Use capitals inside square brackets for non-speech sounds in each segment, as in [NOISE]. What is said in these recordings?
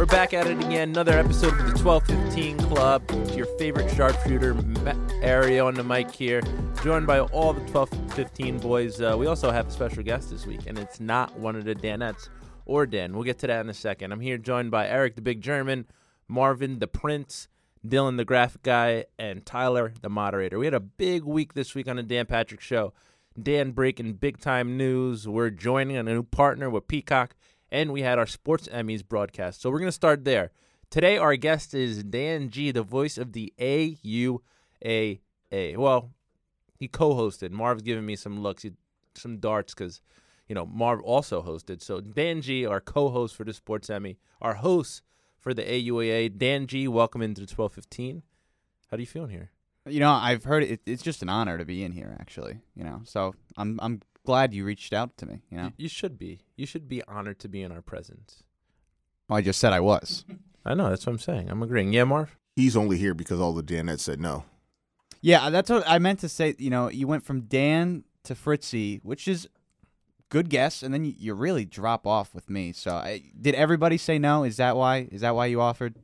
We're back at it again. Another episode of the 1215 Club. It's your favorite sharpshooter, Ario on the mic here, joined by all the 1215 boys. Uh, we also have a special guest this week, and it's not one of the Danettes or Dan. We'll get to that in a second. I'm here joined by Eric, the big German, Marvin, the Prince, Dylan, the graphic guy, and Tyler, the moderator. We had a big week this week on the Dan Patrick Show. Dan breaking big time news. We're joining a new partner with Peacock, and we had our Sports Emmys broadcast. So we're going to start there. Today, our guest is Dan G, the voice of the AUAA. Well, he co hosted. Marv's giving me some looks, some darts, because, you know, Marv also hosted. So Dan G, our co host for the Sports Emmy, our host for the AUAA. Dan G, welcome into the 1215. How do you feeling here? You know, I've heard it, it's just an honor to be in here, actually. You know, so I'm I'm glad you reached out to me. You know, You, you should be. You should be honored to be in our presence. well, I just said I was. [LAUGHS] I know. That's what I'm saying. I'm agreeing. Yeah, Marv? He's only here because all the Danettes said no. Yeah, that's what I meant to say. You know, you went from Dan to Fritzy, which is good guess, and then you, you really drop off with me. So, I, did everybody say no? Is that why? Is that why you offered?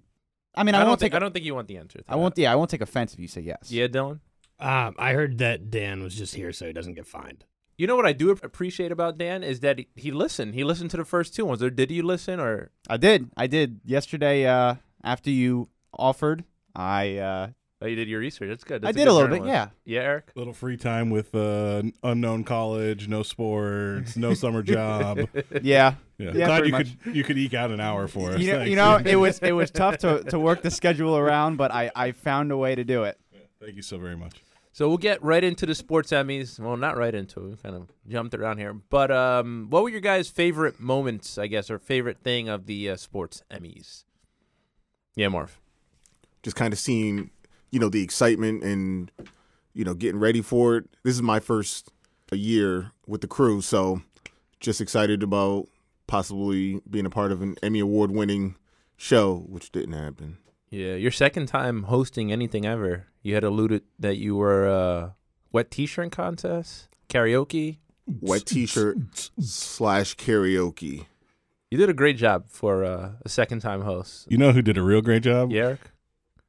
I mean, I, don't won't think, take. I don't think you want the answer. to I won't. Yeah, I won't take offense if you say yes. Yeah, Dylan? Um, I heard that Dan was just here so he doesn't get fined. You know what I do appreciate about Dan is that he, he listened. He listened to the first two ones. Or did you listen? Or I did. I did yesterday. Uh, after you offered, I uh, oh, you did your research? That's good. I That's did good a little bit. journalist. Yeah. Yeah, Eric. Little free time with uh, unknown college, no sports, no summer job. [LAUGHS] Yeah. Yeah, Yeah, glad you much. could you could eke out an hour for us. You know, you know, [LAUGHS] it was it was tough to, to work the schedule around, but I, I found a way to do it. Thank you so very much. So we'll get right into the sports Emmys. Well, not right into. We kind of jumped around here. But um, what were your guys' favorite moments, I guess, or favorite thing of the uh, sports Emmys? Yeah, Marv. Just kind of seeing, you know, the excitement and, you know, getting ready for it. This is my first year with the crew, so just excited about possibly being a part of an Emmy Award winning show, which didn't happen. Yeah, your second time hosting anything ever. You had alluded that you were uh, wet T-shirt contest, karaoke. Wet t shirt slash karaoke. You did a great job for uh, a second time host. You know who did a real great job? Yeah, Eric.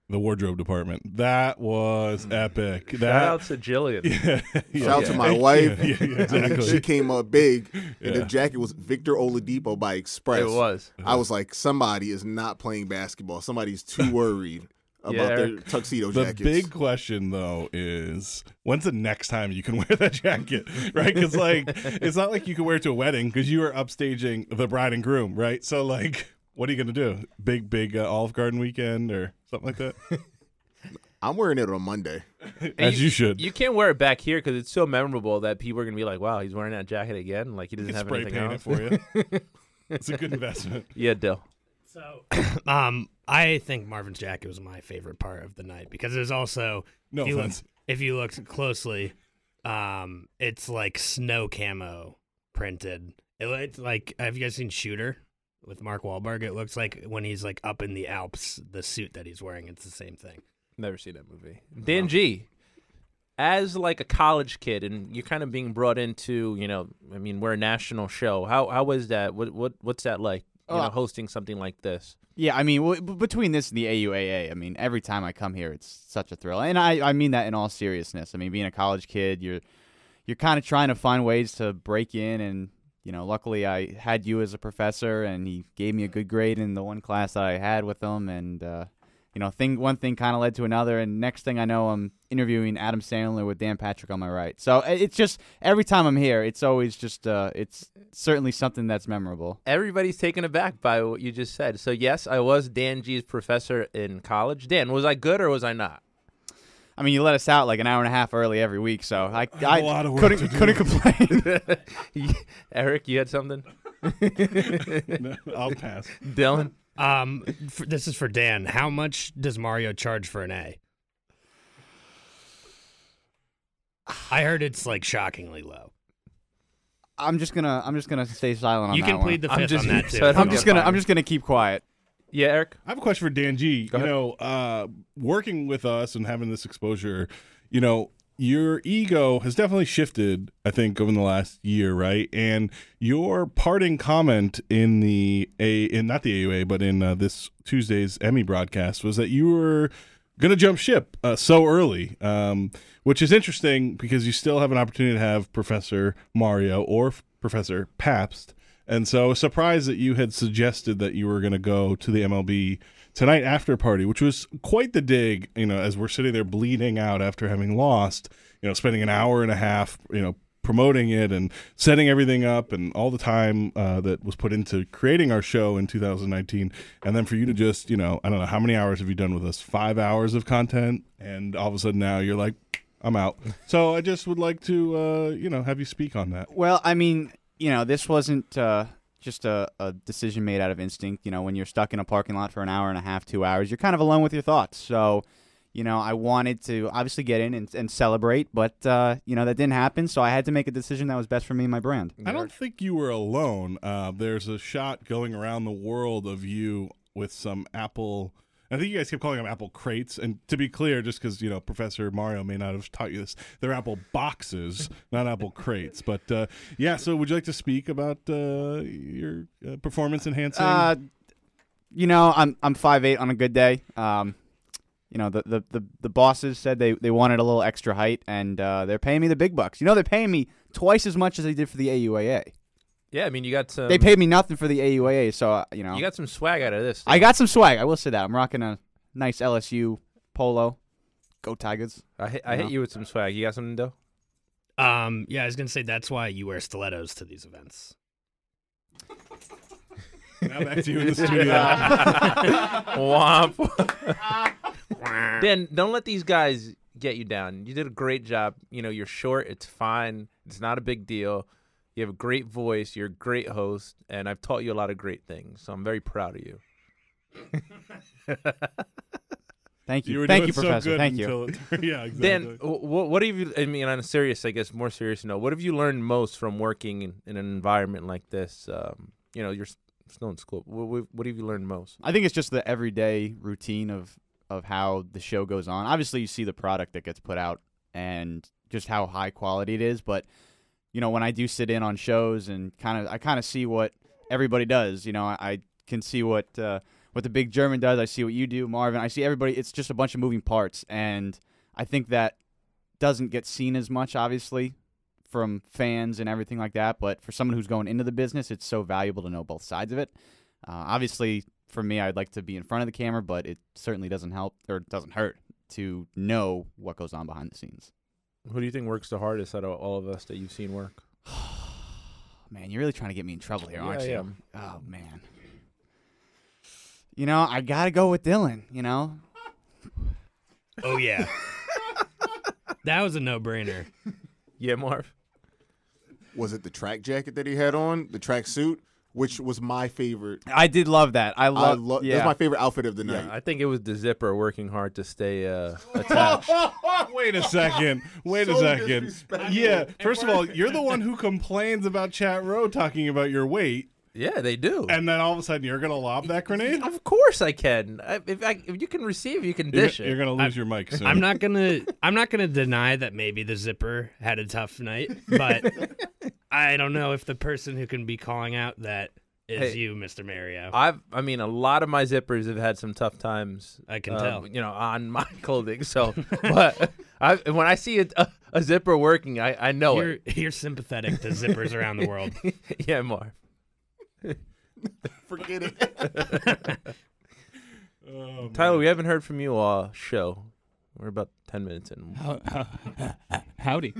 The wardrobe department. That was epic. Shout That out to Jillian. yeah, [LAUGHS] yeah. Shout out to my wife. [LAUGHS] Yeah, yeah, exactly. she came up big, and Yeah. the jacket was Victor Oladipo by Express. It was. I was like, somebody is not playing basketball. Somebody's too worried [LAUGHS] about Yeah, their Eric. tuxedo The big question though is when's the next time you can wear that jacket, right? Because like it's not like you can wear it to a wedding because you are upstaging the bride and groom, right? So like, what are you gonna do? Big big uh, Olive Garden weekend or something like that? [LAUGHS] I'm wearing it on Monday. As you, should. You can't wear it back here because it's so memorable that people are gonna be like, "Wow, he's wearing that jacket again." Like he doesn't You can have spray anything paint else. it for you. [LAUGHS] it's a good investment. [LAUGHS] yeah, Dill. So, [COUGHS] um, I think Marvin's jacket was my favorite part of the night because there's also No if you, offense. if you look closely, um, it's like snow camo printed. It looked like have you guys seen Shooter with Mark Wahlberg? It looks like when he's like up in the Alps, the suit that he's wearing, it's the same thing. Never seen that movie. Dan G. As like a college kid, and you're kind of being brought into, you know, I mean, we're a national show. How how was that? What what what's that like? You Oh, know, hosting something like this. Yeah, I mean, w- b- between this and the AUAA, I mean, every time I come here, it's such a thrill, and I, I mean that in all seriousness. I mean, being a college kid, you're, you're kind of trying to find ways to break in, and you know, luckily I had you as a professor, and he gave me a good grade in the one class that I had with him, and uh, you know, thing one thing kind of led to another, and next thing I know, I'm interviewing Adam Sandler with Dan Patrick on my right. So it's just every time I'm here, it's always just, uh, it's certainly something that's memorable. Everybody's taken aback by what you just said. So yes, I was Dan G's professor in college. Dan, was I good or was I not? I mean, you let us out like an hour and a half early every week, so I, lot of work couldn't couldn't complain. [LAUGHS] [LAUGHS] Eric, you had something? No, I'll pass. Dylan? Um, for, this is for Dan. How much does Mario charge for an A? I heard it's like shockingly low. I'm just gonna I'm just gonna stay silent on You that can one. plead the I'm fifth just- on that [LAUGHS] too. so I'm I'm just gonna fine. I'm just gonna keep quiet. Yeah, Eric. I have a question for Dan G. Go you ahead. know, uh, working with us and having this exposure, you know, your ego has definitely shifted, I think, over the last year, right? And your parting comment in the a in not the AUA, but in uh, this Tuesday's Emmy broadcast was that you were going to jump ship uh, so early, um, which is interesting because you still have an opportunity to have Professor Mario or Professor Pabst. And so surprised that you had suggested that you were going to go to the MLB tonight after party, which was quite the dig, you know, as we're sitting there bleeding out after having lost, you know, spending an hour and a half, you know, promoting it and setting everything up and all the time uh, that was put into creating our show in 2019 and then for you to just you know i don't know how many hours have you done with us? Five hours of content? And all of a sudden now you're like i'm out. So i just would like to uh, you know have you speak on that. Well, I mean, you know, this wasn't uh, just a, a decision made out of instinct. You know, when you're stuck in a parking lot for an hour and a half, two hours, you're kind of alone with your thoughts. So, you know, I wanted to obviously get in and, and celebrate, but uh, you know that didn't happen. So I had to make a decision that was best for me and my brand. I don't think you were alone. Uh, there's a shot going around the world of you with some Apple. I think you guys kept calling them Apple crates. And to be clear, just because you know Professor Mario may not have taught you this, they're Apple boxes, not Apple crates. But uh, yeah, so would you like to speak about uh, your uh, performance enhancing? Uh, you know, I'm I'm five eight on a good day. Um, you know, the, the, the, the bosses said they, they wanted a little extra height, and uh, they're paying me the big bucks. You know, they're paying me twice as much as they did for the AUAA. Yeah, I mean you got some. they paid me nothing for the AUAA, so uh, you know, You got some swag out of this. I got some swag. I will say that I'm rocking a nice LSU polo. Go Tigers! I hit, I hit No. you with some swag. You got something, though? Um, yeah, I was gonna say that's why you wear stilettos to these events. [LAUGHS] now back to you in the [LAUGHS] studio. Womp. [LAUGHS] Dan, don't let these guys get you down. You did a great job. You know, you're short. It's fine. It's not a big deal. You have a great voice. You're a great host, and I've taught you a lot of great things. So I'm very proud of you. [LAUGHS] Thank you, You were thank doing you, so Professor. good Thank you. until It, [LAUGHS] yeah, exactly. Dan, what, what have you? I mean, on a serious, I guess, more serious note, what have you learned most from working in, in an environment like this? Um, you know, you're still in school. What, what, what have you learned most? I think it's just the everyday routine of of how the show goes on. Obviously, you see the product that gets put out and just how high quality it is. But you know, when I do sit in on shows and kind of, I kind of see what everybody does. You know, I, I can see what uh, what the big German does. I see what you do, Marvin. I see everybody. It's just a bunch of moving parts, and I think that doesn't get seen as much, obviously, from fans and everything like that. But for someone who's going into the business, it's so valuable to know both sides of it. Uh, obviously, for me, I'd like to be in front of the camera, but it certainly doesn't help or doesn't hurt to know what goes on behind the scenes. Who do you think works the hardest out of all of us that you've seen work? [SIGHS] Man, you're really trying to get me in trouble here, aren't I you? am. Oh man. You know, I gotta go with Dylan. You know, Oh yeah, that was a no-brainer. Yeah, Marv. Was it the track jacket that he had on, the track suit, which was my favorite? I did love that. I I love. love. yeah. That's my favorite outfit of the night. Yeah, I think it was the zipper working hard to stay uh, [LAUGHS] attached. [LAUGHS] Wait a second. Wait a second. Yeah. First of all, you're the one who complains about Chat Row talking about your weight, yeah, they do. and then all of a sudden you're gonna lob that grenade. Of course I can. If, I, if you can receive, you can You're, dish you're gonna lose your mic soon. I'm not gonna I'm not gonna deny that maybe the zipper had a tough night, but [LAUGHS] I don't know if the person who can be calling out that is Hey, you, Mr. Mario. I've, I mean, a lot of my zippers have had some tough times. I can um, tell. You know, on [LAUGHS] my clothing. So, but I, when I see a, a, a zipper working, I, I know You're you're sympathetic to zippers around the world. [LAUGHS] yeah, Marv. [LAUGHS] Forget it. Oh, Tyler, we haven't heard from you all show. We're about ten minutes in. Howdy.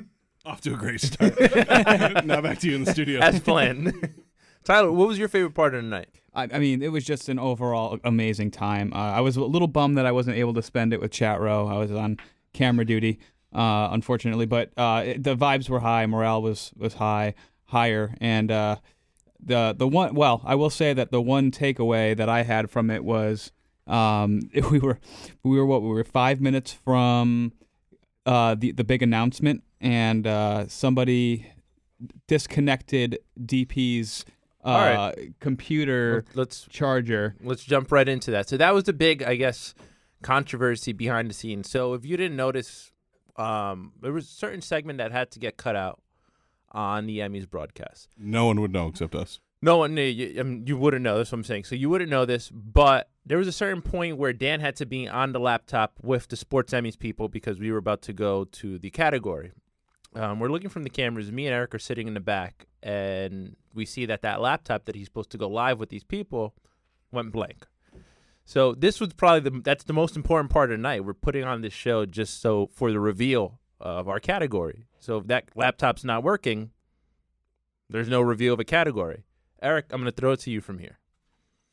Off to a great start. [LAUGHS] now back to you in the studio. As planned. [LAUGHS] Tyler, what was your favorite part of the night? I, I mean, it was just an overall amazing time. Uh, I was a little bummed that I wasn't able to spend it with Chat Row. I was on camera duty, uh, unfortunately, but uh, it, the vibes were high, morale was was high, higher, and uh, the the one well, I will say that the one takeaway that I had from it was um, [LAUGHS] we were we were what we were five minutes from uh, the the big announcement, and uh, somebody disconnected DP's uh, All right. computer Let's charger. let's jump right into that. So that was the big, I guess, controversy behind the scenes. So if you didn't notice, um, there was a certain segment that had to get cut out on the Emmys broadcast. No one would know except us. No one knew. You, I mean, you wouldn't know. That's what I'm saying. So you wouldn't know this, but there was a certain point where Dan had to be on the laptop with the Sports Emmys people because we were about to go to the category. Um, we're looking from the cameras. Me and Eric are sitting in the back, and we see that that laptop that he's supposed to go live with these people went blank. So this was probably the that's the most important part of the night. We're putting on this show just so for the reveal of our category. So if that laptop's not working, there's no reveal of a category. Eric, I'm going to throw it to you from here.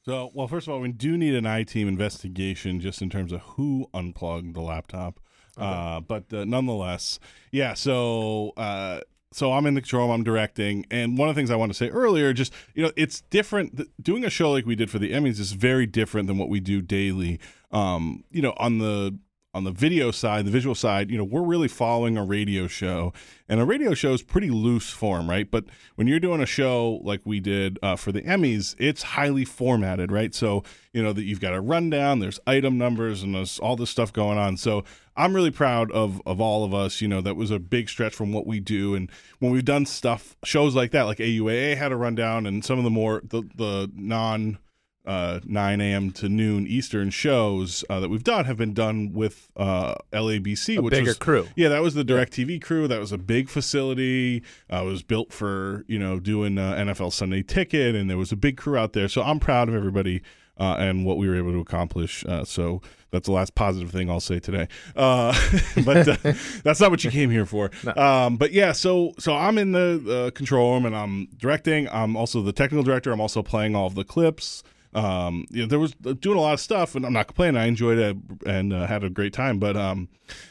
So, well, first of all, we do need an I team investigation just in terms of who unplugged the laptop. Uh, but uh, nonetheless, yeah. So, uh, so I'm in the control room, I'm directing, and one of the things I want to say earlier, just you know, it's different. Doing a show like we did for the Emmys is very different than what we do daily. Um, you know, on the on the video side, the visual side, you know, we're really following a radio show, and a radio show is pretty loose form, right? But when you're doing a show like we did uh, for the Emmys, it's highly formatted, right? So you know that you've got a rundown, there's item numbers, and there's all this stuff going on. So I'm really proud of of all of us. You know, that was a big stretch from what we do, and when we've done stuff, shows like that, like AUAA had a rundown, and some of the more the the non uh, 9 a.m. to noon Eastern shows uh, that we've done have been done with uh, LABC, A which bigger was crew. Yeah, that was the DirecTV crew. That was a big facility. Uh, it was built for you know doing uh, NFL Sunday Ticket, and there was a big crew out there. So I'm proud of everybody uh, and what we were able to accomplish. Uh, so that's the last positive thing I'll say today. Uh, [LAUGHS] but uh, [LAUGHS] that's not what you came here for. Um, but yeah, so so I'm in the uh, control room and I'm directing. I'm also the technical director. I'm also playing all of the clips. Um, you know, there was uh, doing a lot of stuff, and I'm not complaining. I enjoyed it and uh, had a great time. But um,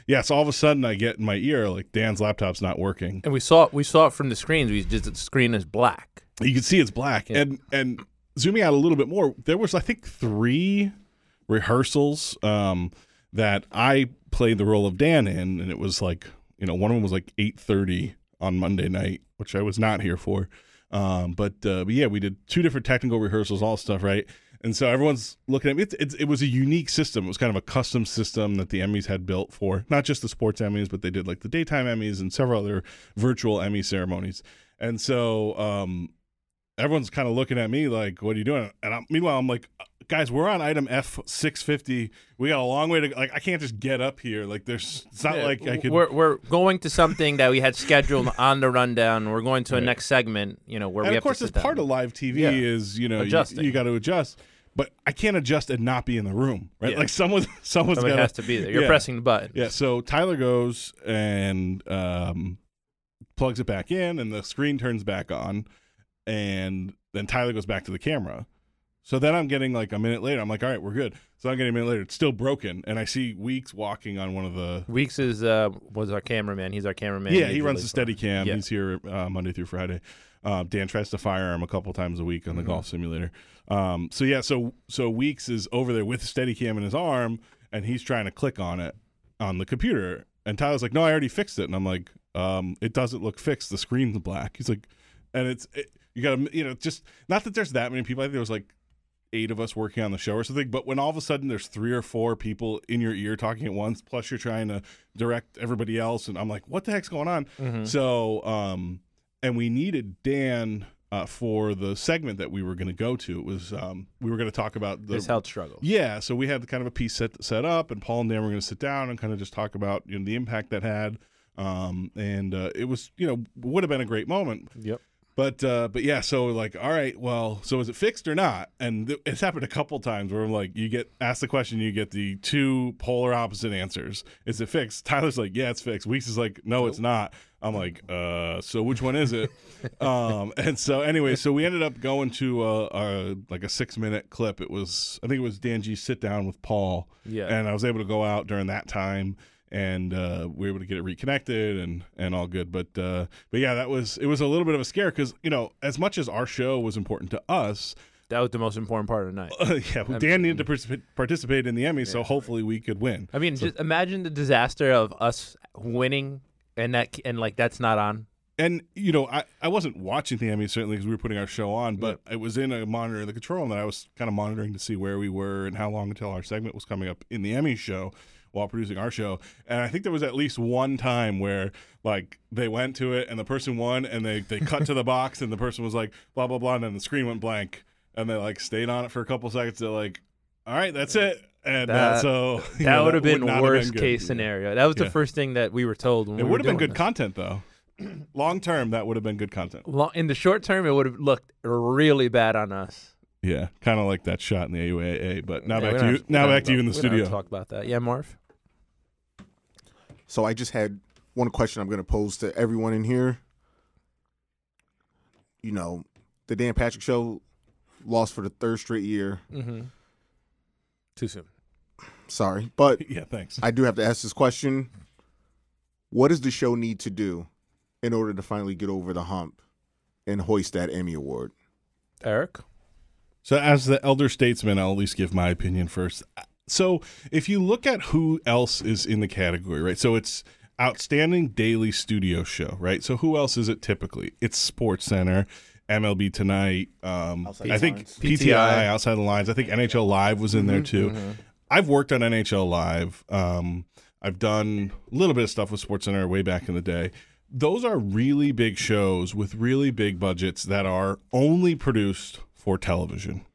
yeah, so all of a sudden I get in my ear like Dan's laptop's not working. And we saw we saw it from the screens. We just the screen is black. You can see it's black, Yeah. and and zooming out a little bit more, there was I think three rehearsals um, that I played the role of Dan in, and it was like you know one of them was like eight thirty on Monday night, which I was not here for. Um, but uh, but yeah, we did two different technical rehearsals, all stuff right. And so everyone's looking at me. It was a unique system. It was kind of a custom system that the Emmys had built for not just the sports Emmys, but they did like the daytime Emmys and several other virtual Emmy ceremonies. And so um, everyone's kind of looking at me like, "What are you doing?" And I'm, meanwhile, I'm like, "Guys, we're on item F six fifty. We got a long way to like. I can't just get up here. Like, there's. It's not Yeah, like I could. We're we're going to something that we had scheduled [LAUGHS] on the rundown. We're going to a Right. next segment. You know where and we of have course, sit part of live TV Yeah. is you know you, Adjusting. you got to adjust. But I can't adjust and not be in the room, right? Yeah. Like someone, [LAUGHS] someone's Somebody got has to be there. You're pressing the button. Yeah, so Tyler goes and um, plugs it back in, and the screen turns back on, and then Tyler goes back to the camera. So then I'm getting like a minute later. I'm like, all right, we're good. So I'm getting a minute later. It's still broken, and I see Weeks walking on one of the. Weeks is uh was our cameraman. He's our cameraman. yeah, he usually runs the steady cam. Yeah. He's here uh, Monday through Friday. Uh, Dan tries to fire him a couple times a week on the Mm-hmm. golf simulator. Um, so yeah, so so Weeks is over there with the steady cam in his arm, and he's trying to click on it on the computer. And Tyler's like, "No, I already fixed it." And I'm like, um, "It doesn't look fixed. The screen's black." He's like, and it's it, you got to you know just not that there's that many people. I think there was like eight of us working on the show or something. But when all of a sudden there's three or four people in your ear talking at once, plus you're trying to direct everybody else, and I'm like, what the heck's going on? Mm-hmm. So, um, and we needed Dan uh, for the segment that we were going to go to. It was um, we were going to talk about the His health struggle. yeah, so we had kind of a piece set set up, and Paul and Dan were going to sit down and kind of just talk about you know the impact that had, um, and uh, it was you know would have been a great moment. Yep. But uh, but yeah, so like all right, well, so is it fixed or not? And th- it's happened a couple times where I'm like, you get asked the question, you get the two polar opposite answers. Is it fixed? Tyler's like, yeah, it's fixed. Weeks is like, no, it's not. I'm like, uh, so which one is it? [LAUGHS] um, and so anyway, so we ended up going to a, a like a six minute clip. It was I think it was Dan G sit down with Paul, Yeah. and I was able to go out during that time and uh, we were able to get it reconnected and and all good. But uh, but yeah, that was it was a little bit of a scare because you know as much as our show was important to us, That was the most important part of the night. uh, [LAUGHS] yeah, well, Dan needed to participate, participate in the Emmy, so hopefully we could win. I mean, just imagine the disaster of us winning and that and like that's not on. And you know, I, I wasn't watching the Emmy certainly because we were putting our show on, but it was in a monitor in the control room that I was kind of monitoring to see where we were and how long until our segment was coming up in the Emmy show while producing our show. And I think there was at least one time where like they went to it and the person won and they they cut to the box and the person was like blah blah blah and then the screen went blank and they like stayed on it for a couple seconds. They're like, all right, that's it. And uh, That- so [LAUGHS] That know, would have been not worst good. case scenario. That was the first thing that we were told. When It we would have been good this. content though. [CLEARS THROAT] Long term, that would have been good content. Lo- In the short term, it would have looked really bad on us. Yeah, kind of like that shot in the AUAA. But now Yeah, back to you. Now back to you in the studio. Talk about that. Yeah, Marv. So I just had one question I'm going to pose to everyone in here. You know, the Dan Patrick Show lost for the third straight year. Mm-hmm. Too soon. Sorry, but [LAUGHS] Yeah, thanks. I do have to ask this question. What does the show need to do in order to finally get over the hump and hoist that Emmy Award? Eric. So, as the elder statesman, I'll at least give my opinion first. So, if you look at who else is in the category, right? So, it's outstanding daily studio show, right? So, who else is it typically? It's Sports Center, MLB Tonight. Um, I think Lines. PTI, PTI. Outside the Lines. I think NHL Live was in there too. Mm-hmm. I've worked on NHL Live. Um, I've done a little bit of stuff with Sports Center way back in the day. Those are really big shows with really big budgets that are only produced for television.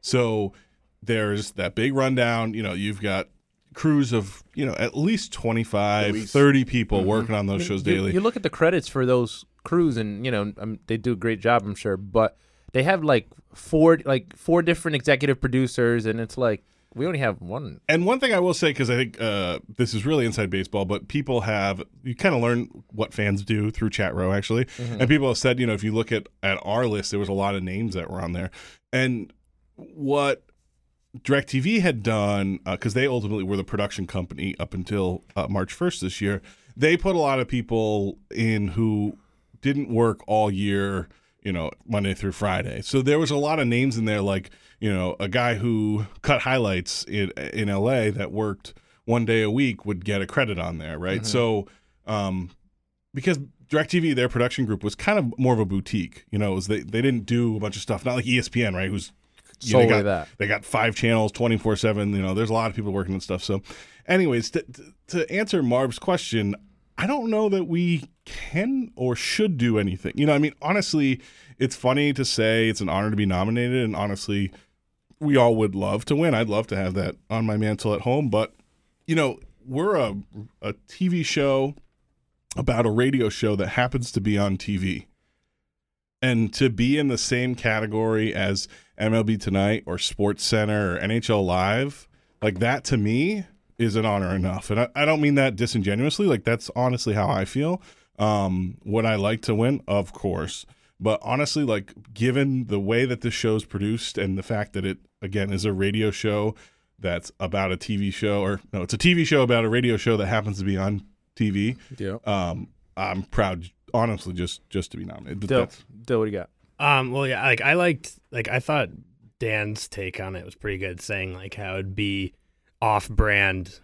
So there's that big rundown. You know, you've got crews of, you know, at least 25, At least. 30 people working on those shows you, daily. You look at the credits for those crews, and you know um, they do a great job, I'm sure. But they have like four, like four different executive producers, and it's like we only have one. And one thing I will say, because I think uh, this is really inside baseball, but people have you kind of learn what fans do through chat row actually, and people have said, you know, if you look at at our list, there was a lot of names that were on there, and what DirecTV had done because they ultimately were the production company up until uh, March first this year. They put a lot of people in who didn't work all year, you know, Monday through Friday. So there was a lot of names in there, like you know, a guy who cut highlights in in L.A. that worked one day a week would get a credit on there, right? So, um, because DirecTV, their production group was kind of more of a boutique, you know, it was they they didn't do a bunch of stuff, not like ESPN, right? Who's you know, they got, that. they got five channels, twenty four seven. You know, there's a lot of people working and stuff. So, anyways, to, to answer Marv's question, I don't know that we can or should do anything. You know, I mean, honestly, it's funny to say it's an honor to be nominated, and honestly, we all would love to win. I'd love to have that on my mantle at home, but you know, we're a a TV show about a radio show that happens to be on TV. And to be in the same category as MLB Tonight or Sports Center or NHL Live, like that to me is an honor enough. And I, I don't mean that disingenuously. Like that's honestly how I feel. Um, would I like to win? Of course. But honestly, like given the way that this show's produced and the fact that it again is a radio show that's about a TV show, or no, it's a TV show about a radio show that happens to be on TV. Yeah. Um, I'm proud, honestly, just just to be nominated. But Dill, that's- Dill, what do you got? Um, well, yeah, like I liked, like I thought Dan's take on it was pretty good, saying like how it'd be off-brand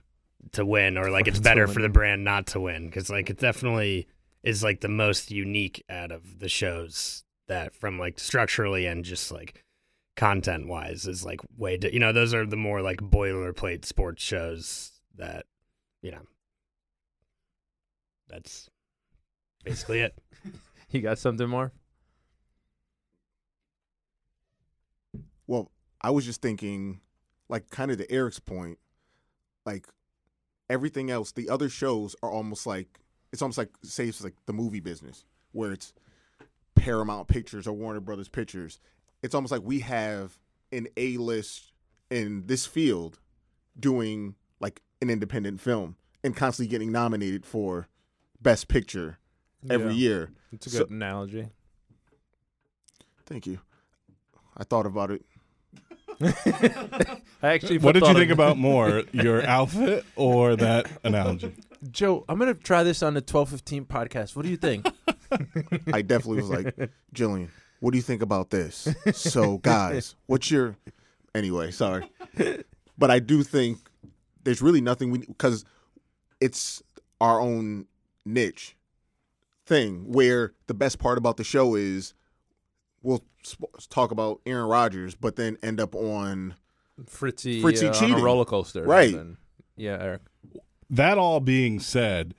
to win, or like it's better for the brand not to win, because like it definitely is like the most unique out of the shows that, from like structurally and just like content-wise, is like way, di- you know, those are the more like boilerplate sports shows that, you know, that's basically it. [LAUGHS] You got something more? Well, I was just thinking, like, kind of to Eric's point, like, everything else, the other shows are almost like, it's almost like, say, it's like the movie business, where it's Paramount Pictures or Warner Brothers Pictures. It's almost like we have an A list in this field doing like an independent film and constantly getting nominated for Best Picture every Yeah. year. It's a So- good analogy. Thank you. I thought about it. [LAUGHS] I actually. what did you think about [LAUGHS] more, your outfit or that analogy? Joe, I'm gonna try this on the 1215 podcast. What do you think? I definitely was like, Jillian, what do you think about this? So, guys, what's your. Anyway, sorry. But I do think there's really nothing we. Because it's our own niche thing where the best part about the show is we'll sp- talk about Aaron Rodgers, but then end up on. Fritzy, Fritzy uh, on cheating. a roller coaster, Right. and- yeah, Eric. That all being said,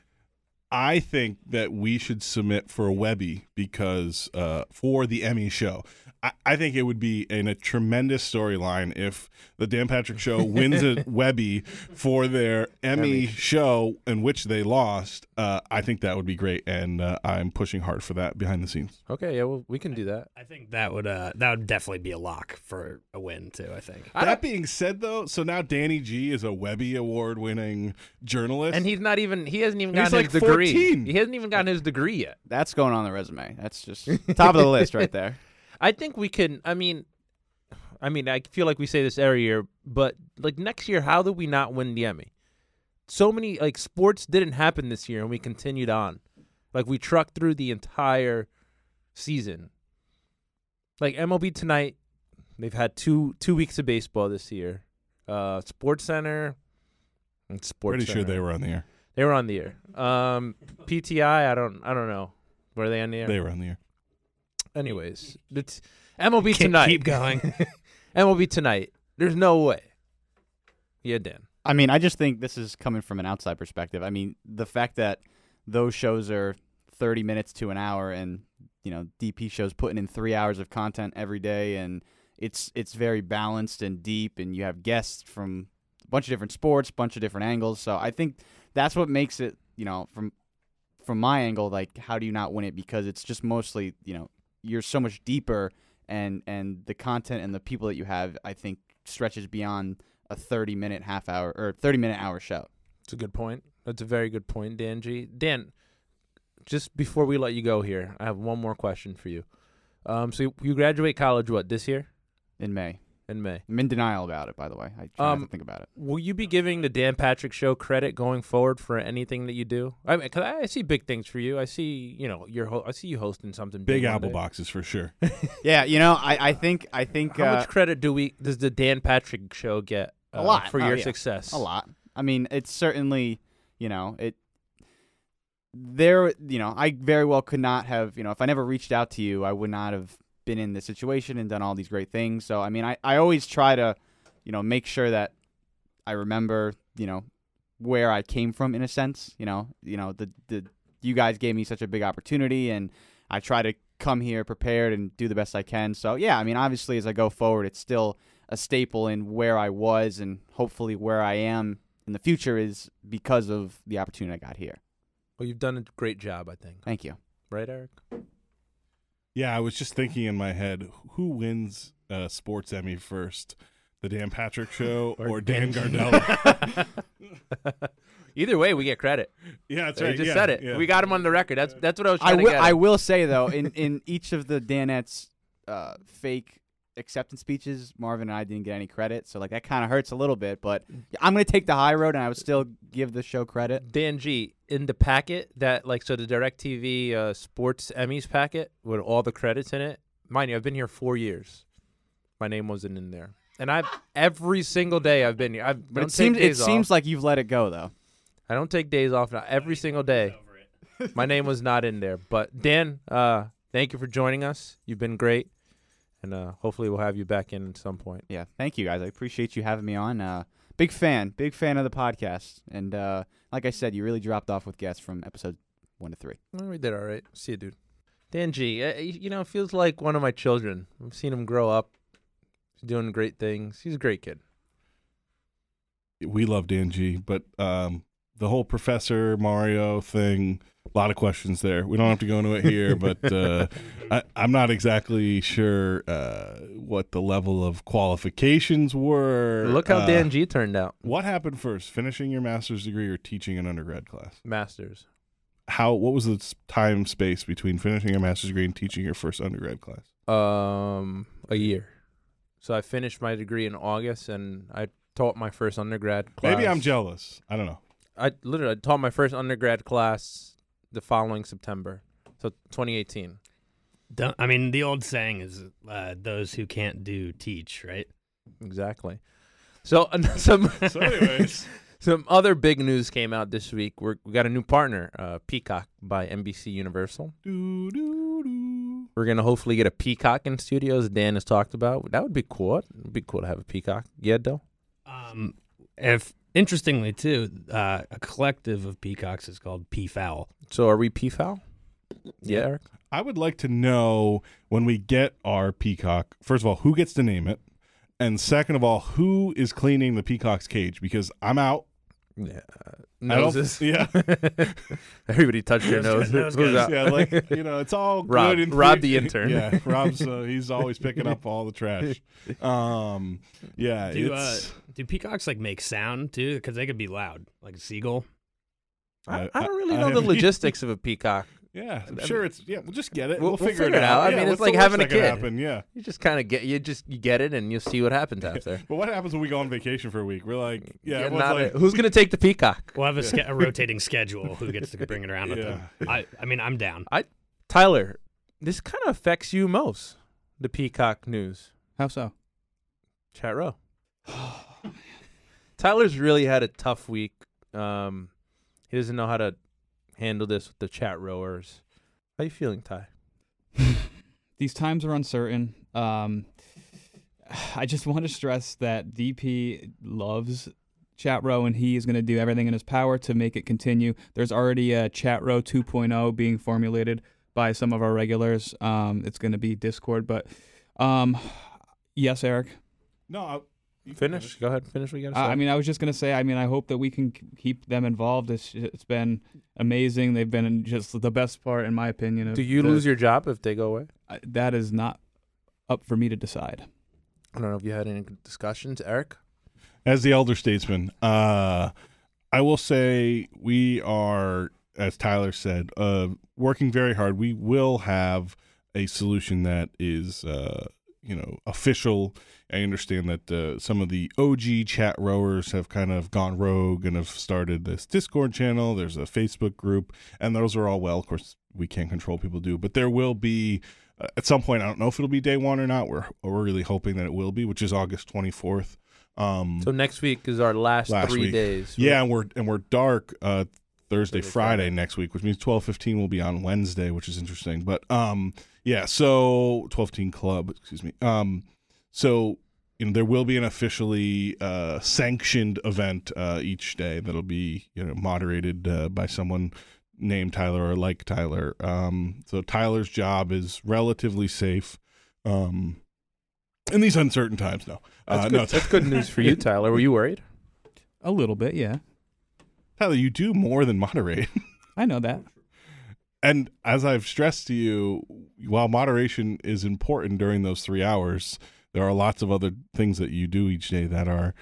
I think that we should submit for a Webby because uh, for the Emmy show. I, I think it would be in a tremendous storyline if the Dan Patrick Show wins a [LAUGHS] Webby for their Emmy, show in which they lost. Uh, I think that would be great, and uh, I'm pushing hard for that behind the scenes. Okay, yeah, well, we can do that. I think that would uh that would definitely be a lock for a win too. I think. that being said, though, so now Danny G is a Webby award winning journalist, And he's not even. He hasn't even He's gotten like his degree. He hasn't even gotten his degree yet. That's going on the resume. That's just [LAUGHS] top of the list right there. I think we can. I mean, I mean, I feel like we say this every year, but like next year, how do we not win the Emmy? So many like sports didn't happen this year, and we continued on. Like we trucked through the entire season. Like MLB tonight, they've had two two weeks of baseball this year. Uh, Sports Center. and Sports pretty sure they were on the air. They were on the air. Um, PTI, I don't, I don't know. Were they on the air? They were on the air. Anyways, it's MLB Keep- tonight. keep going. [LAUGHS] MLB tonight. There's no way. Yeah, Dan. I mean, I just think this is coming from an outside perspective. I mean, the fact that those shows are 30 minutes to an hour and, you know, DP shows putting in 3 hours of content every day and it's it's very balanced and deep and you have guests from a bunch of different sports, bunch of different angles. So I think that's what makes it, you know, from from my angle like how do you not win it because it's just mostly, you know, you're so much deeper and and the content and the people that you have I think stretches beyond a 30 minute half hour or 30 minute hour show. It's a good point. That's a very good point, Dan G. Dan, just before we let you go here, I have one more question for you. Um, so you graduate college what this year in May. In May? I'm in denial about it, by the way. I try not Um, to think about it. Will you be giving the Dan Patrick Show credit going forward for anything that you do? I mean, cause I, I see big things for you. I see, you know, you're. Ho- I see you hosting something big. Big apple boxes for sure. [LAUGHS] Yeah, you know, I, I think I think How uh, much credit do we does the Dan Patrick Show get? A uh, lot. for Oh, your yeah. success. a lot. I mean, it's certainly, you know, it there, you know, I very well could not have, you know, if I never reached out to you, I would not have been in this situation and done all these great things. So, I mean, I, I always try to, you know, make sure that I remember, you know, where I came from in a sense, you know, you know, the the you guys gave me such a big opportunity and I try to come here prepared and do the best I can. So, yeah, I mean, obviously as I go forward, it's still a staple in where I was and hopefully where I am in the future is because of the opportunity I got here. Well, you've done a great job, I think. Thank you. Right, Eric? Yeah, I was just thinking in my head, who wins uh, Sports Emmy first, the Dan Patrick Show [LAUGHS] or, Dan Gardella? [LAUGHS] Either way, we get credit. yeah, that's They right. just yeah, said it. yeah. We got him on the record. That's that's what I was I will to get. I will say though, in in each of the Danettes uh, fake acceptance speeches, Marvin and I didn't get any credit, so like that kind of hurts a little bit. But I'm gonna take the high road, and I would still give the show credit. Dan G in the packet that like so the Directv uh, Sports Emmys packet with all the credits in it. Mind you, I've been here four years. My name wasn't in there, and I've every single day I've been here. I But it seems it days seems like you've let it go though. I don't take days off now. Every single day, my name was not in there. But Dan, uh, thank you for joining us. You've been great, and uh, hopefully we'll have you back in at some point. Yeah, thank you guys. I appreciate you having me on. Uh, big fan, big fan of the podcast, and uh, like I said, you really dropped off with guests from episode one to three. Well, we did all right. See you, dude. Dan G, uh, you know, feels like one of my children. I've seen him grow up. He's doing great things. He's a great kid. we love Dan G, but um, the whole Professor Mario thing, a lot of questions there. We don't have to go into it here, [LAUGHS] but uh, I, I'm not exactly sure uh, what the level of qualifications were. Look how Uh, Dan G turned out. What happened first, finishing your master's degree or teaching an undergrad class? Masters. How? What was the time space between finishing your master's degree and teaching your first undergrad class? Um, a year. So I finished my degree in August, and I taught my first undergrad class. Maybe I'm jealous. I don't know. I literally I taught my first undergrad class the following September, so 2018. Don't, I mean, the old saying is uh, those who can't do teach, right? Exactly. So [LAUGHS] some So, anyways, [LAUGHS] some other big news came out this week. We're, we got a new partner, uh, Peacock by NBC Universal. doo, doo, doo. We're gonna hopefully get a Peacock in studios. Dan has talked about that would be cool. It'd be cool to have a Peacock. Yeah, Dill. Um, if interestingly too, uh, a collective of peacocks is called Peafowl. So are we Peafowl? Yeah, Eric. I would like to know when we get our peacock. First of all, who gets to name it, and second of all, who is cleaning the peacock's cage? Because I'm out. Yeah. I don't- Noses. [LAUGHS] yeah, [LAUGHS] Everybody touched their Nose nose. Who's yeah. Like you know, it's all Rob- good. in Rob the- the intern. Yeah, Rob's [LAUGHS] uh, he's always picking up all the trash. Um, yeah, Do uh, do peacocks like make sound too? Because they could be loud, like a seagull. I, I don't really I know the logistics of a peacock. Yeah, I'm sure it's yeah. We'll just get it. We'll- We'll, we'll figure, figure it it out. I Yeah, mean, it's like having a that kid. Happen? Yeah. You just kind of get you just you get it and you'll see what happens after. But what happens when we go on vacation for a week? We're like, yeah, Yeah, everyone's not like, a- who's gonna take the peacock? We'll have a, ske- a [LAUGHS] rotating schedule. Who gets to bring it around with Yeah. them? I, I mean, I'm down. I, Tyler, this kind of affects you most. The peacock news. How so? Chat row. [SIGHS] Tyler's really had a tough week. Um, he doesn't know how to handle this with the chat rowers. How you feeling, Ty? [LAUGHS] These times are uncertain. Um, [SIGHS] I just want to stress that DP loves Chat Row and he is going to do everything in his power to make it continue. There's already a Chat Row 2.0 being formulated by some of our regulars. Um, it's going to be Discord, but um, [SIGHS] yes, Eric. no, I, you can Finish. Go ahead. Finish what you got to say. I I mean, I was just gonna say. I mean, I hope that we can keep them involved. It's it's been amazing. They've been just the best part, in my opinion. Of do you the- lose your job if they go away? I- That is not up for me to decide. I don't know if you had any discussions, Eric. as the elder statesman, uh, I will say we are, as Tyler said, uh, working very hard. We will have a solution that is, uh, you know, official. I understand that uh, some of the OG chat rowers have kind of gone rogue and have started this Discord channel. There's a Facebook group, and those are all well. Of course, we can't control people do, but there will be uh, at some point. I don't know if it'll be day one or not. We're we're really hoping that it will be, which is August 24th. Um, So next week is our last, Last three week. days. yeah, and we're and we're dark uh, Thursday, Thursday, Friday, Friday. next week, which means twelve fifteen will be on Wednesday, which is interesting. But um, yeah, so twelve fifteen club, excuse me. Um, so you know there will be an officially uh, sanctioned event uh, each day that'll be you know moderated uh, by someone named Tyler or like Tyler. Um, so Tyler's job is relatively safe. Um, in these uncertain times, no. That's, Uh, good. no, That's good news for you, [LAUGHS] Tyler. Were you worried? A little bit, yeah. Tyler, you do more than moderate. [LAUGHS] I know that. And as I've stressed to you, while moderation is important during those three hours, there are lots of other things that you do each day that are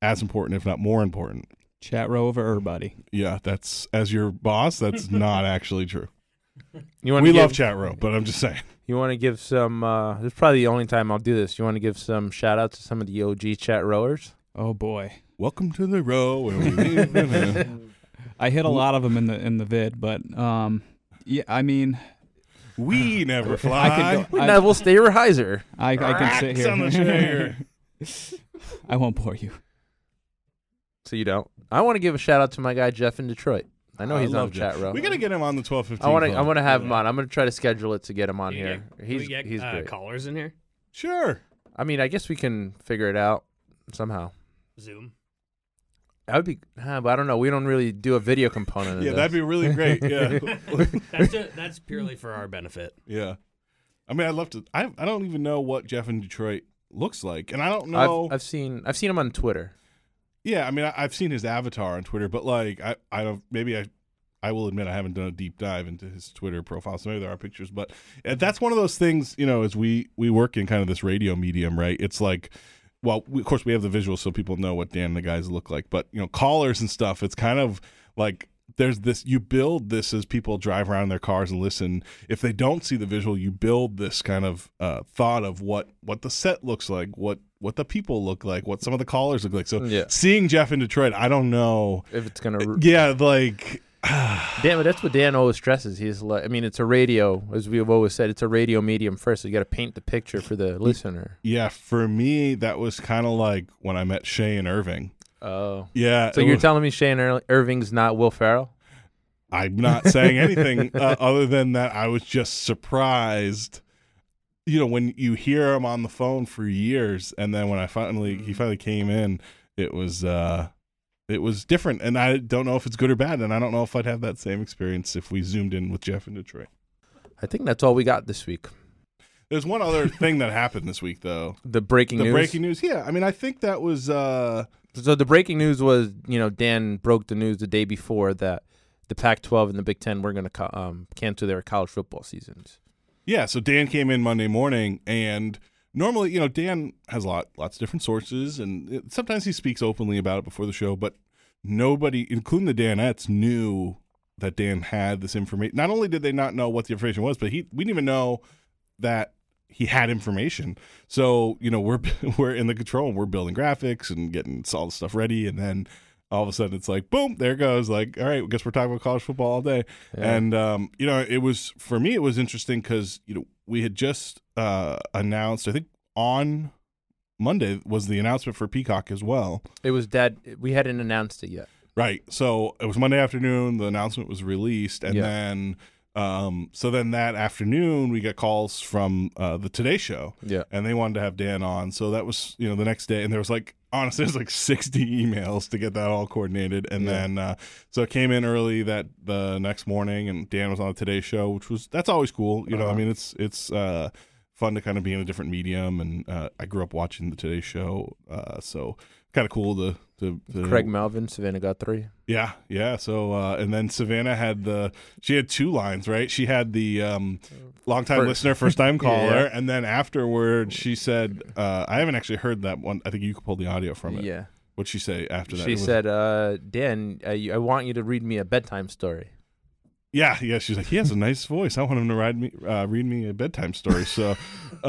as important, if not more important. Chat row over everybody. Yeah, that's as your boss, that's [LAUGHS] not actually true. You want We to love chat row, but I'm just saying. You want to give some? Uh, this is probably the only time I'll do this. You want to give some shout out to some of the OG chat rowers? Oh boy, Welcome to the row where we live. [LAUGHS] I hit a lot of them in the in the vid, but um, yeah. I mean, we [LAUGHS] never fly. I could go. I, Neville Staverheiser. I, I can sit Racks on the here. chair. [LAUGHS] I won't bore you. So you don't. I want to give a shout out to my guy Jeff in Detroit. I know I he's on love the chat Jeff. row. We got to get him on the 1215. I want to. I want to have Yeah. him on. I'm going to try to schedule it to get him on Can we here. get- can he's we get, he's uh, great. callers in here. Sure. I mean, I guess we can figure it out somehow. Zoom. That would be. Huh, but I don't know. We don't really do a video component. Yeah, this. that'd be really great. Yeah. [LAUGHS] That's ju- that's purely for our benefit. Yeah. I mean, I'd love to. I I don't even know what Jeff in Detroit looks like, and I don't know. I've, I've seen. I've seen him on Twitter. yeah, I mean, I, I've seen his avatar on Twitter, but like, I I don't. Maybe I. I will admit I haven't done a deep dive into his Twitter profile, so maybe there are pictures. But uh, that's one of those things, you know, as we we work in kind of this radio medium, right? It's like, well, we, of course we have the visuals so people know what Dan and the guys look like, but you know, callers and stuff. It's kind of like there's this you build this as people drive around in their cars and listen if they don't see the visual you build this kind of uh, thought of what what the set looks like what what the people look like, what some of the callers look like. So Yeah. seeing Jeff in Detroit, I don't know. If it's gonna, Yeah, like [SIGHS] Dan, but that's what Dan always stresses. He's like, I mean, it's a radio, as we've always said, it's a radio medium first. So you got to paint the picture for the listener. yeah, for me that was kind of like when I met Shay and Irving. Oh, Yeah, so you're was- telling me Shane Ir- Irving's not Will Ferrell? I'm not saying anything [LAUGHS] uh, other than that I was just surprised. You know, when you hear him on the phone for years, and then when I finally he finally came in, it was uh it was different, and I don't know if it's good or bad, and I don't know if I'd have that same experience if we zoomed in with Jeff in Detroit. I think that's all we got this week. There's one other [LAUGHS] thing that happened this week, though. The breaking news The news. breaking news, yeah. I mean, I think that was uh So the breaking news was, you know, Dan broke the news the day before that the Pac-12 and the Big Ten were going to co- um, cancel their college football seasons. Yeah, so Dan came in Monday morning, and normally, you know, Dan has a lot, lots of different sources, and it, sometimes he speaks openly about it before the show. But nobody, including the Danettes, knew that Dan had this information. Not only did they not know what the information was, but he we didn't even know that he had information. So you know, we're [LAUGHS] we're in the control, and we're building graphics and getting all the stuff ready, and then. All of a sudden, it's like boom! There it goes. Like, all right, I guess we're talking about college football all day. Yeah. And um, you know, it was for me. It was interesting because you know we had just uh, announced. I think on Monday was the announcement for Peacock as well. It was that we hadn't announced it yet. Right. So it was Monday afternoon. The announcement was released, and Yeah. then um, so then that afternoon we got calls from uh, the Today Show, Yeah. and they wanted to have Dan on. So that was you know the next day, and there was like honestly, [LAUGHS] there's like 60 emails to get that all coordinated, and Yeah. then uh, so it came in early that the next morning, and Dan was on the Today Show, which was that's always cool. You know, I Uh-huh. mean, it's it's. Uh, Fun to kind of be in a different medium, and uh, I grew up watching the Today Show, uh, so kind of cool to, to, to Craig Melvin, Savannah Guthrie. yeah, yeah. So uh, and then Savannah had the she had two lines, right? She had the um, long time First- listener, first time [LAUGHS] caller, Yeah. and then afterward she said, uh, I haven't actually heard that one. I think you could pull the audio from it. Yeah. What'd she say after that? She was- said, uh, Dan, uh, you- I want you to read me a bedtime story. Yeah, yeah. She's like, he has a nice voice. I want him to ride me, uh, read me a bedtime story. So, [LAUGHS]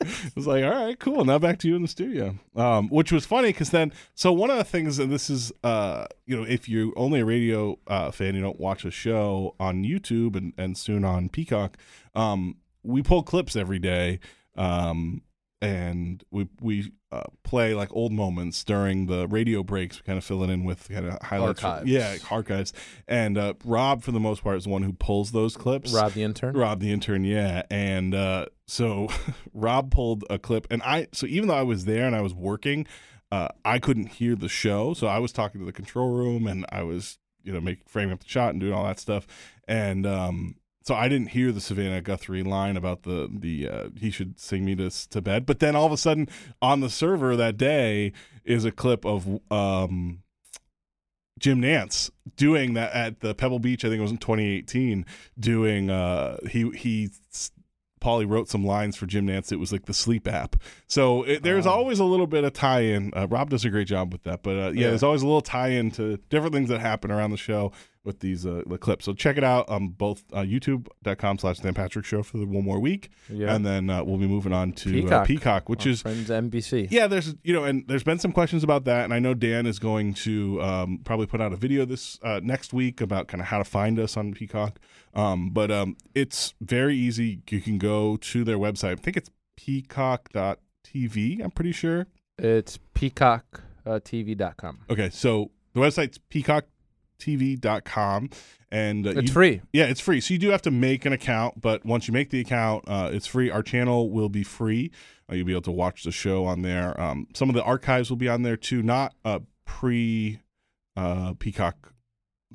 [LAUGHS] uh, I was like, all right, cool. Now back to you in the studio. Um, which was funny because then, so one of the things, and this is, uh, you know, if you're only a radio uh, fan, you don't watch a show on YouTube and, and soon on Peacock. Um, we pull clips every day. Um, and we we uh, play like old moments during the radio breaks. We kind of fill it in with kind of highlights. Archives. yeah, archives. And uh, Rob, for the most part, is the one who pulls those clips. Rob the intern. Rob the intern, yeah. And uh, so [LAUGHS] Rob pulled a clip, and I so even though I was there and I was working, uh, I couldn't hear the show. So I was talking to the control room, and I was you know making framing up the shot and doing all that stuff, and um, so I didn't hear the Savannah Guthrie line about the the uh, he should sing me to to bed. But then all of a sudden on the server that day is a clip of um. Jim Nantz doing that at the Pebble Beach. I think it was in 2018. Doing uh, he he Paulie wrote some lines for Jim Nantz. It was like the sleep app. So it, there's Oh. always a little bit of tie-in. Uh, Rob does a great job with that, but uh, yeah, Yeah. there's always a little tie-in to different things that happen around the show with these uh, the clips. So check it out on both uh, YouTube.com slash Dan Patrick Show for the one more week, Yeah. and then uh, we'll be moving on to Peacock, Peacock. uh, Peacock which is friends NBC. yeah, there's you know, and there's been some questions about that, and I know Dan is going to um, probably put out a video this uh, next week about kind of how to find us on Peacock. Um, but um, it's very easy. You can go to their website. I think it's peacock.tv. I'm pretty sure. It's peacocktv.com. Okay, so the website's peacocktv.com, and uh, It's you- free. Yeah, it's free. So you do have to make an account, but once you make the account, uh, it's free. Our channel will be free. Uh, you'll be able to watch the show on there. Um, some of the archives will be on there too, not uh, pre uh, Peacock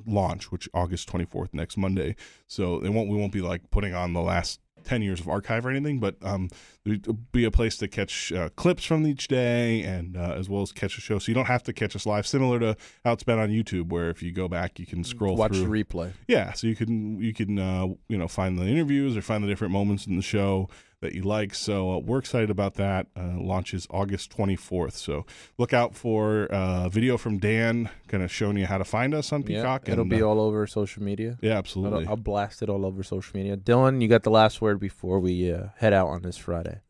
launch, which August 24th, next Monday. So it won't we won't be like putting on the last 10 years of archive or anything, but um, there'll be a place to catch uh, clips from each day and uh, as well as catch a show. So you don't have to catch us live, similar to how it's been on YouTube, where if you go back, you can scroll Watch through. the replay. Yeah, so you can you can uh, you know find the interviews or find the different moments in the show that you like. So uh, we're excited about that. Uh, launches August 24th. So look out for uh, video from Dan, kind of showing you how to find us on Peacock. Yeah, it'll and, be uh, all over social media. yeah, I'll, absolutely. I'll blast it all over social media. Dylan, you got the last word before we uh, head out on this Friday.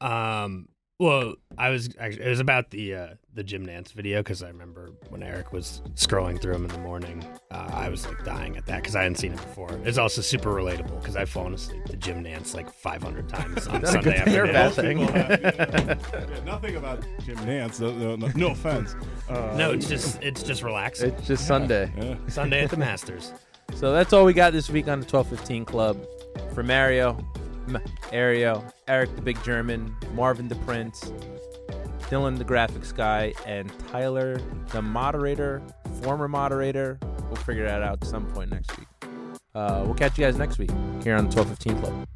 Um, Well, I was actually it was about the uh, the Jim Nantz video because I remember when Eric was scrolling through them in the morning, uh, I was like dying at that because I hadn't seen it before. It's also super relatable because I've fallen asleep to Jim Nantz like 500 times on [LAUGHS] Is Sunday good thing or a afternoon. bad thing? have- [LAUGHS] yeah, nothing about Jim Nantz. No, no, no, no offense. Uh, [LAUGHS] No, it's just it's just relaxing. It's just Sunday. yeah. Sunday at the Masters. So that's all we got this week on the 1215 Club. For Mario, M- Ario, Eric the Big German, Marvin the Prince, Dylan the Graphics Guy, and Tyler the Moderator, former moderator. We'll figure that out at some point next week. Uh, we'll catch you guys next week here on the 1215 Club.